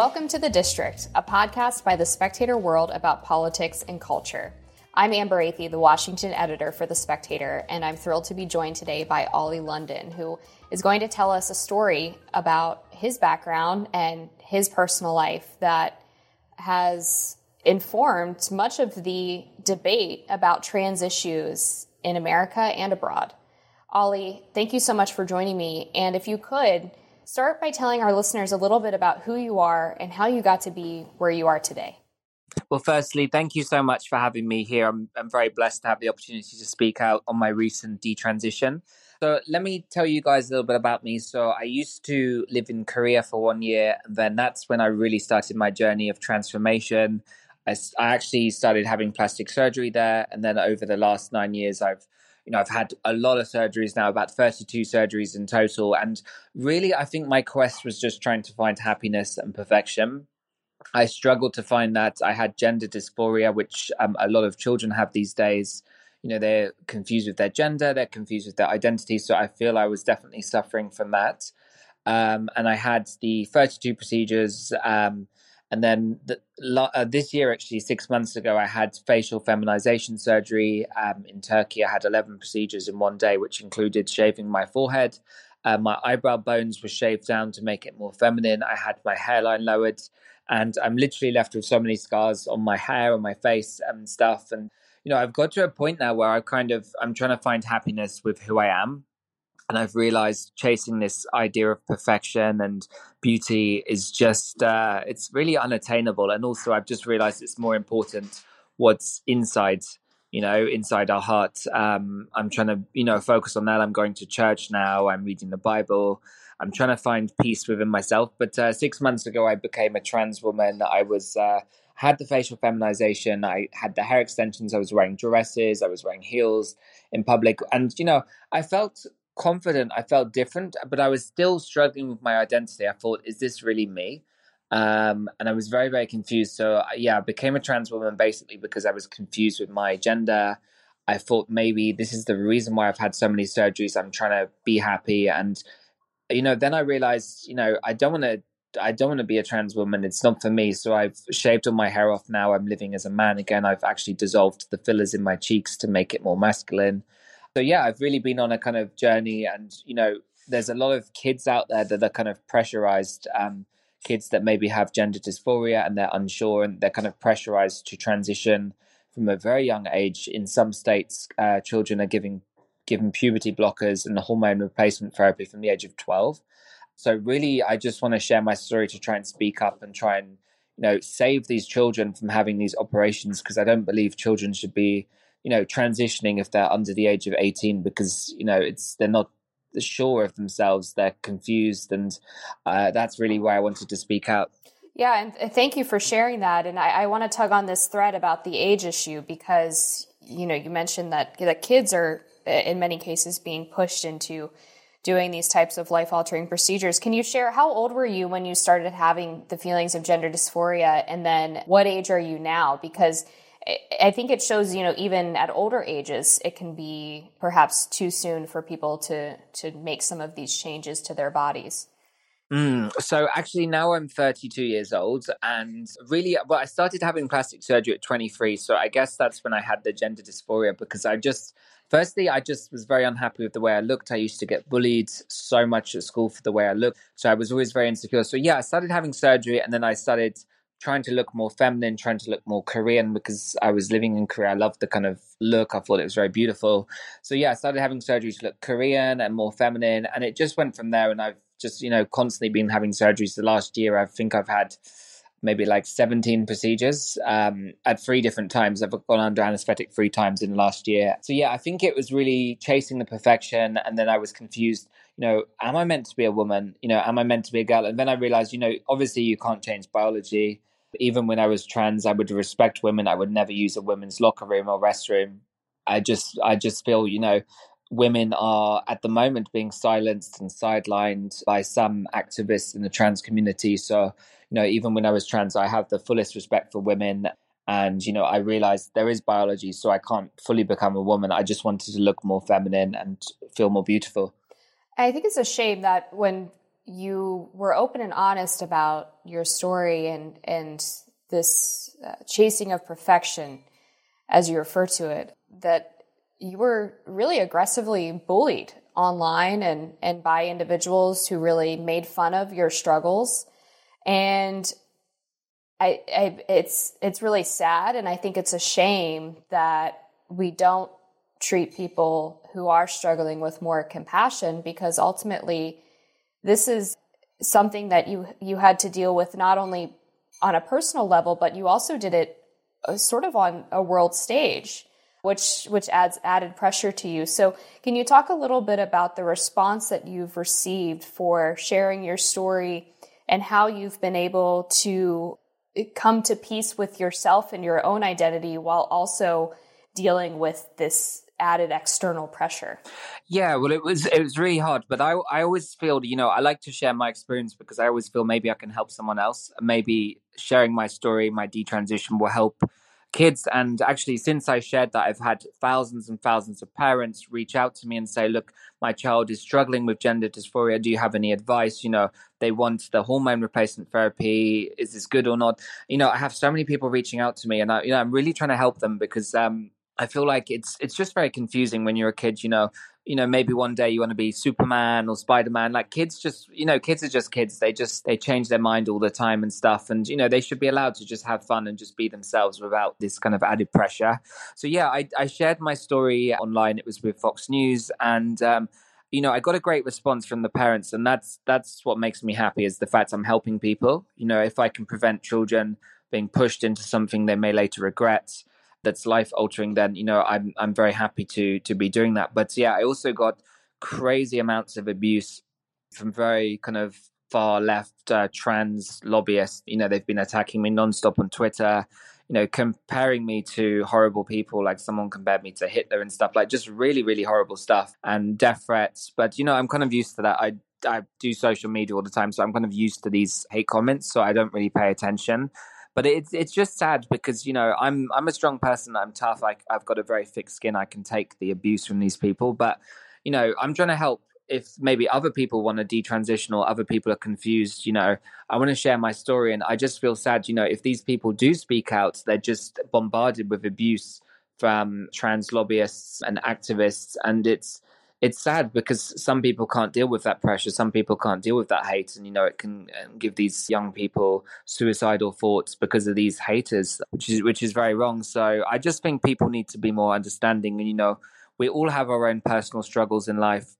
Welcome to The District, a podcast by the Spectator World about politics and culture. I'm Amber Athey, the Washington editor for The Spectator, and I'm thrilled to be joined today by Oli London, who is going to tell us a story about his background and his personal life that has informed much of the debate about trans issues in America and abroad. Oli, thank you so much for joining me. And if you could, start by telling our listeners a little bit about who you are and how you got to be where you are today. Well, firstly, thank you so much for having me here. I'm, I'm very blessed to have the opportunity to speak out on my recent detransition. So, let me tell you guys a little bit about me. So, I used to live in Korea for one year, and then that's when I really started my journey of transformation. I, I actually started having plastic surgery there, and then over the last nine years, I've you know, I've had a lot of surgeries now, about 32 surgeries in total. And really, I think my quest was just trying to find happiness and perfection. I struggled to find that. I had gender dysphoria, which um, a lot of children have these days. You know, they're confused with their gender, they're confused with their identity. So I feel I was definitely suffering from that. Um, and I had the 32 procedures. Um, and then the, uh, this year, actually, six months ago, I had facial feminization surgery um, in Turkey. I had 11 procedures in one day, which included shaving my forehead. Uh, my eyebrow bones were shaved down to make it more feminine. I had my hairline lowered, and I'm literally left with so many scars on my hair, on my face, and stuff. And you know, I've got to a point now where I kind of I'm trying to find happiness with who I am and I've realized chasing this idea of perfection and beauty is just uh, it's really unattainable. And also, I've just realized it's more important what's inside, you know, inside our heart. Um, I'm trying to, you know, focus on that. I'm going to church now. I'm reading the Bible. I'm trying to find peace within myself. But uh, six months ago, I became a trans woman. I was. Uh, had the facial feminization. I had the hair extensions. I was wearing dresses. I was wearing heels in public. And, you know, I felt confident. I felt different, but I was still struggling with my identity. I thought, is this really me? Um, and I was very, very confused. So, uh, yeah, I became a trans woman basically because I was confused with my gender. I thought maybe this is the reason why I've had so many surgeries. I'm trying to be happy. And, you know, then I realized, you know, I don't want to. I don't want to be a trans woman. It's not for me. So I've shaved all my hair off now. I'm living as a man again. I've actually dissolved the fillers in my cheeks to make it more masculine. So yeah, I've really been on a kind of journey, and you know, there's a lot of kids out there that are kind of pressurized. Um, kids that maybe have gender dysphoria and they're unsure and they're kind of pressurized to transition from a very young age. In some states, uh, children are giving given puberty blockers and hormone replacement therapy from the age of 12. So really, I just want to share my story to try and speak up and try and you know save these children from having these operations because I don't believe children should be you know transitioning if they're under the age of 18 because you know it's they're not sure of themselves they're confused and uh, that's really why i wanted to speak out yeah and thank you for sharing that and i, I want to tug on this thread about the age issue because you know you mentioned that that kids are in many cases being pushed into doing these types of life altering procedures. Can you share how old were you when you started having the feelings of gender dysphoria? And then what age are you now? Because I think it shows, you know, even at older ages, it can be perhaps too soon for people to to make some of these changes to their bodies. Mm, so actually, now I'm 32 years old, and really, well, I started having plastic surgery at 23. So I guess that's when I had the gender dysphoria because I just, firstly, I just was very unhappy with the way I looked. I used to get bullied so much at school for the way I looked, so I was always very insecure. So yeah, I started having surgery, and then I started trying to look more feminine, trying to look more Korean because I was living in Korea. I loved the kind of look. I thought it was very beautiful. So yeah, I started having surgery to look Korean and more feminine, and it just went from there. And I've just you know constantly been having surgeries. The last year, I think I've had maybe like 17 procedures um, at three different times. I've gone under anesthetic three times in the last year. So yeah, I think it was really chasing the perfection, and then I was confused you know, am I meant to be a woman? You know, am I meant to be a girl? And then I realized, you know, obviously you can't change biology. Even when I was trans, I would respect women. I would never use a women's locker room or restroom. I just, I just feel, you know, women are at the moment being silenced and sidelined by some activists in the trans community. So, you know, even when I was trans, I have the fullest respect for women. And, you know, I realized there is biology, so I can't fully become a woman. I just wanted to look more feminine and feel more beautiful. I think it's a shame that when you were open and honest about your story and and this uh, chasing of perfection, as you refer to it, that you were really aggressively bullied online and and by individuals who really made fun of your struggles, and I, I it's it's really sad, and I think it's a shame that we don't treat people who are struggling with more compassion because ultimately this is something that you you had to deal with not only on a personal level but you also did it uh, sort of on a world stage which which adds added pressure to you. So can you talk a little bit about the response that you've received for sharing your story and how you've been able to uh, come to peace with yourself and your own identity while also dealing with this added external pressure. Yeah well it was it was really hard but i i always feel you know i like to share my experience because i always feel maybe i can help someone else. Maybe sharing my story my detransition will help kids. And actually since i shared that i've had thousands and thousands of parents reach out to me and say look my child is struggling with gender dysphoria. Do you have any advice? You know they want the hormone replacement therapy. Is this good or not? You know i have so many people reaching out to me and i you know i'm really trying to help them because um I feel like it's it's just very confusing when you're a kid. You know, you know, maybe one day you want to be Superman or Spider Man. Like kids, just you know, kids are just kids. They just they change their mind all the time and stuff. And you know, they should be allowed to just have fun and just be themselves without this kind of added pressure. So yeah, I, I shared my story online. It was with Fox News, and um, you know, I got a great response from the parents, and that's that's what makes me happy is the fact I'm helping people. You know, if I can prevent children being pushed into something they may later regret that's life altering, then you know I'm I'm very happy to to be doing that. But yeah, I also got crazy amounts of abuse from very kind of far left uh, trans lobbyists. You know, they've been attacking me nonstop on Twitter. You know, comparing me to horrible people, like someone compared me to Hitler and stuff, like just really, really horrible stuff and death threats. But you know, I'm kind of used to that. I I do social media all the time, so I'm kind of used to these hate comments, so I don't really pay attention but it's it's just sad because you know I'm I'm a strong person. I'm tough. I, I've got a very thick skin. I can take the abuse from these people. But you know, I'm trying to help. If maybe other people want to detransition or other people are confused, you know, I want to share my story. And I just feel sad, you know, if these people do speak out, they're just bombarded with abuse from trans lobbyists and activists. And it's it's sad because some people can't deal with that pressure. Some people can't deal with that hate. And you know it can um, give these young people suicidal thoughts because of these haters which is which is very wrong. So i just think people need to be more understanding. And you know we all have our own personal struggles in life.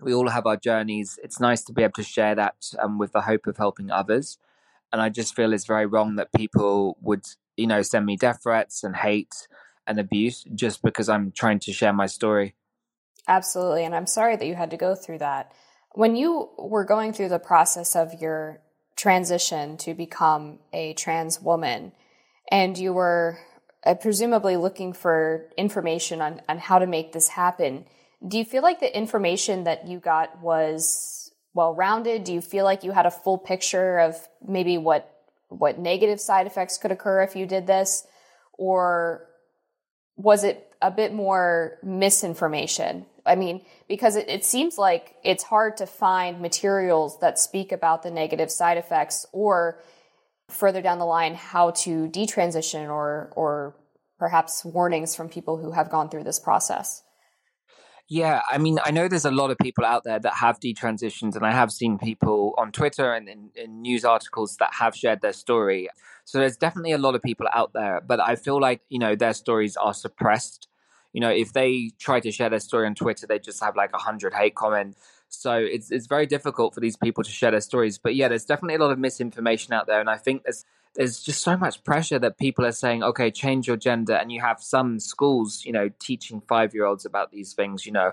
We all have our journeys. It's nice to be able to share that um, with the hope of helping others. And i just feel it's very wrong that people would you know send me death threats and hate and abuse just because i'm trying to share my story Absolutely. And I'm sorry that you had to go through that. When you were going through the process of your transition to become a trans woman, and you were uh, presumably looking for information on, on how to make this happen, do you feel like the information that you got was well rounded? Do you feel like you had a full picture of maybe what what negative side effects could occur if you did this? Or was it a bit more misinformation I mean, because it, it, seems like it's hard to find materials that speak about the negative side effects or further down the line how to detransition or or perhaps warnings from people who have gone through this process. Yeah, I mean, I know there's a lot of people out there that have detransitions, and I have seen people on Twitter and in, in, news articles that have shared their story. So there's definitely a lot of people out there, but I feel like, you know, their stories are suppressed you know, if they try to share their story on Twitter, they just have like a hundred hate comments. So it's it's very difficult for these people to share their stories. But yeah, there's definitely a lot of misinformation out there, and I think there's there's just so much pressure that people are saying, okay, change your gender, and you have some schools, you know, teaching five year olds about these things, you know.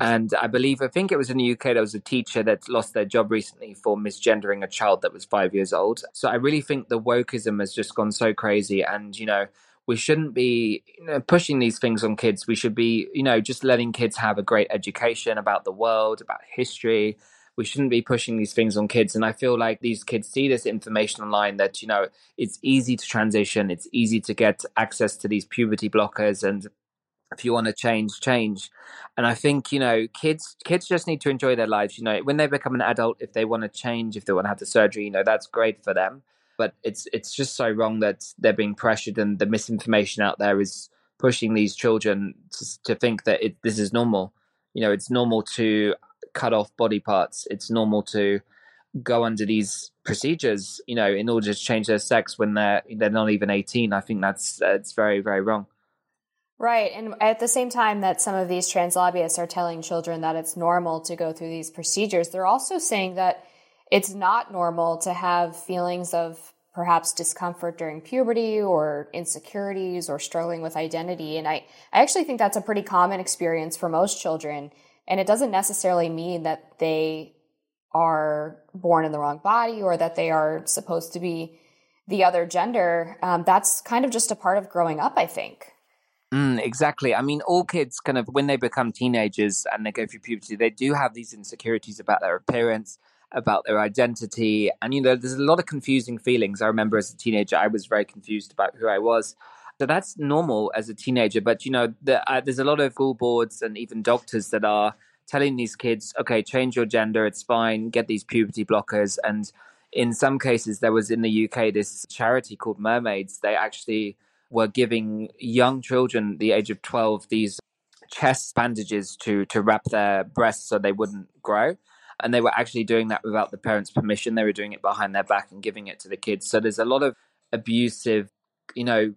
And I believe, I think it was in the UK, there was a teacher that lost their job recently for misgendering a child that was five years old. So I really think the wokeism has just gone so crazy. And, you know, we shouldn't be you know, pushing these things on kids. We should be, you know, just letting kids have a great education about the world, about history. We shouldn't be pushing these things on kids. And I feel like these kids see this information online that, you know, it's easy to transition, it's easy to get access to these puberty blockers and if you want to change change and i think you know kids kids just need to enjoy their lives you know when they become an adult if they want to change if they want to have the surgery you know that's great for them but it's it's just so wrong that they're being pressured and the misinformation out there is pushing these children to, to think that it, this is normal. You know it's normal to cut off body parts. It's normal to go under these procedures you know in order to change their sex when they're they're not even 18 i think that's that's very very wrong. Right. And at the same time that some of these trans lobbyists are telling children that it's normal to go through these procedures, they're also saying that it's not normal to have feelings of perhaps discomfort during puberty or insecurities or struggling with identity. And I, I actually think that's a pretty common experience for most children. And it doesn't necessarily mean that they are born in the wrong body or that they are supposed to be the other gender. Um, that's kind of just a part of growing up, I think. Mm, exactly. I mean, all kids kind of, when they become teenagers and they go through puberty, they do have these insecurities about their appearance, about their identity. And, you know, there's a lot of confusing feelings. I remember as a teenager, I was very confused about who I was. So that's normal as a teenager. But, you know, the, uh, there's a lot of school boards and even doctors that are telling these kids, okay, change your gender, it's fine, get these puberty blockers. And in some cases, there was in the UK this charity called Mermaids. They actually were giving young children the age of 12 these chest bandages to to wrap their breasts so they wouldn't grow and they were actually doing that without the parents permission. They were doing it behind their back and giving it to the kids. So there's a lot of abusive you know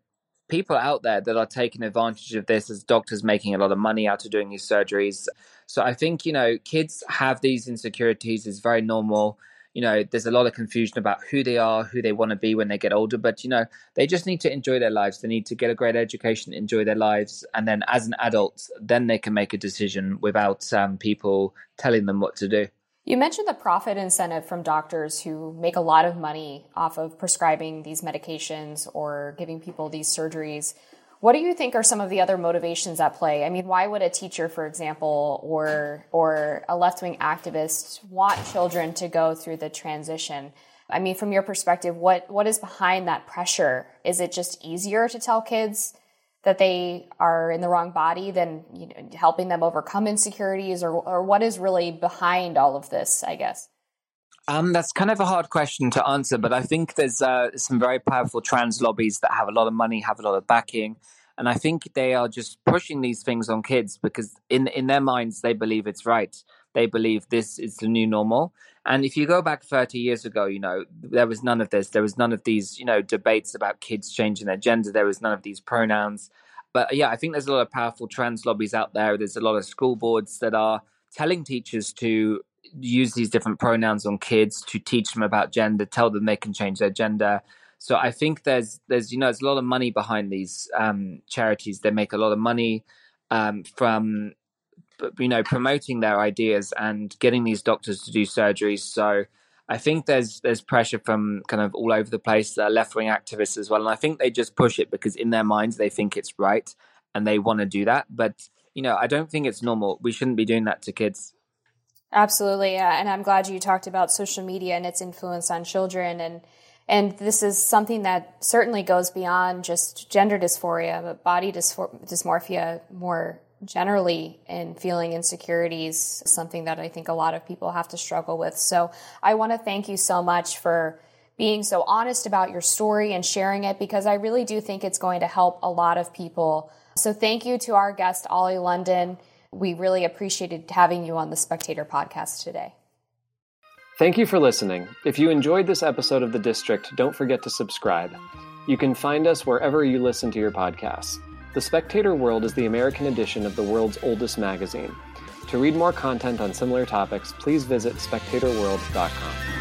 people out there that are taking advantage of this as doctors making a lot of money out of doing these surgeries. So i think you know kids have these insecurities. Is very normal. You know there's a lot of confusion about who they are who they want to be when they get older but you know they just need to enjoy their lives. They need to get a great education enjoy their lives and then as an adult then they can make a decision without um, people telling them what to do you mentioned the profit incentive from doctors who make a lot of money off of prescribing these medications or giving people these surgeries what do you think are some of the other motivations at play? I mean, why would a teacher, for example, or or a left wing activist want children to go through the transition? I mean, from your perspective, what what is behind that pressure? Is it just easier to tell kids that they are in the wrong body than you know, helping them overcome insecurities, or or what is really behind all of this? I guess. Um, that's kind of a hard question to answer, but I think there's uh, some very powerful trans lobbies that have a lot of money, have a lot of backing, and I think they are just pushing these things on kids because in in their minds they believe it's right. They believe this is the new normal. And if you go back 30 years ago, you know, there was none of this. There was none of these, you know, debates about kids changing their gender. There was none of these pronouns. But yeah, I think there's a lot of powerful trans lobbies out there. There's a lot of school boards that are telling teachers to use these different pronouns on kids to teach them about gender, tell them they can change their gender. So I think there's there's you know there's a lot of money behind these um, charities. They make a lot of money um, from you know promoting their ideas and getting these doctors to do surgeries. So I think there's there's pressure from kind of all over the place, uh, left wing activists as well, and I think they just push it because in their minds they think it's right and they want to do that. But you know I don't think it's normal. We shouldn't be doing that to kids. Absolutely, and I'm glad you talked about social media and its influence on children, and and this is something that certainly goes beyond just gender dysphoria, but body dysmorphia more generally, and feeling insecurities, something that I think a lot of people have to struggle with. So I want to thank you so much for being so honest about your story and sharing it because I really do think it's going to help a lot of people. So thank you to our guest, Oli London. We really appreciated having you on the Spectator podcast today. Thank you for listening. If you enjoyed this episode of The District, don't forget to subscribe. You can find us wherever you listen to your podcasts. The Spectator World is the American edition of the world's oldest magazine. To read more content on similar topics, please visit spectatorworld.com.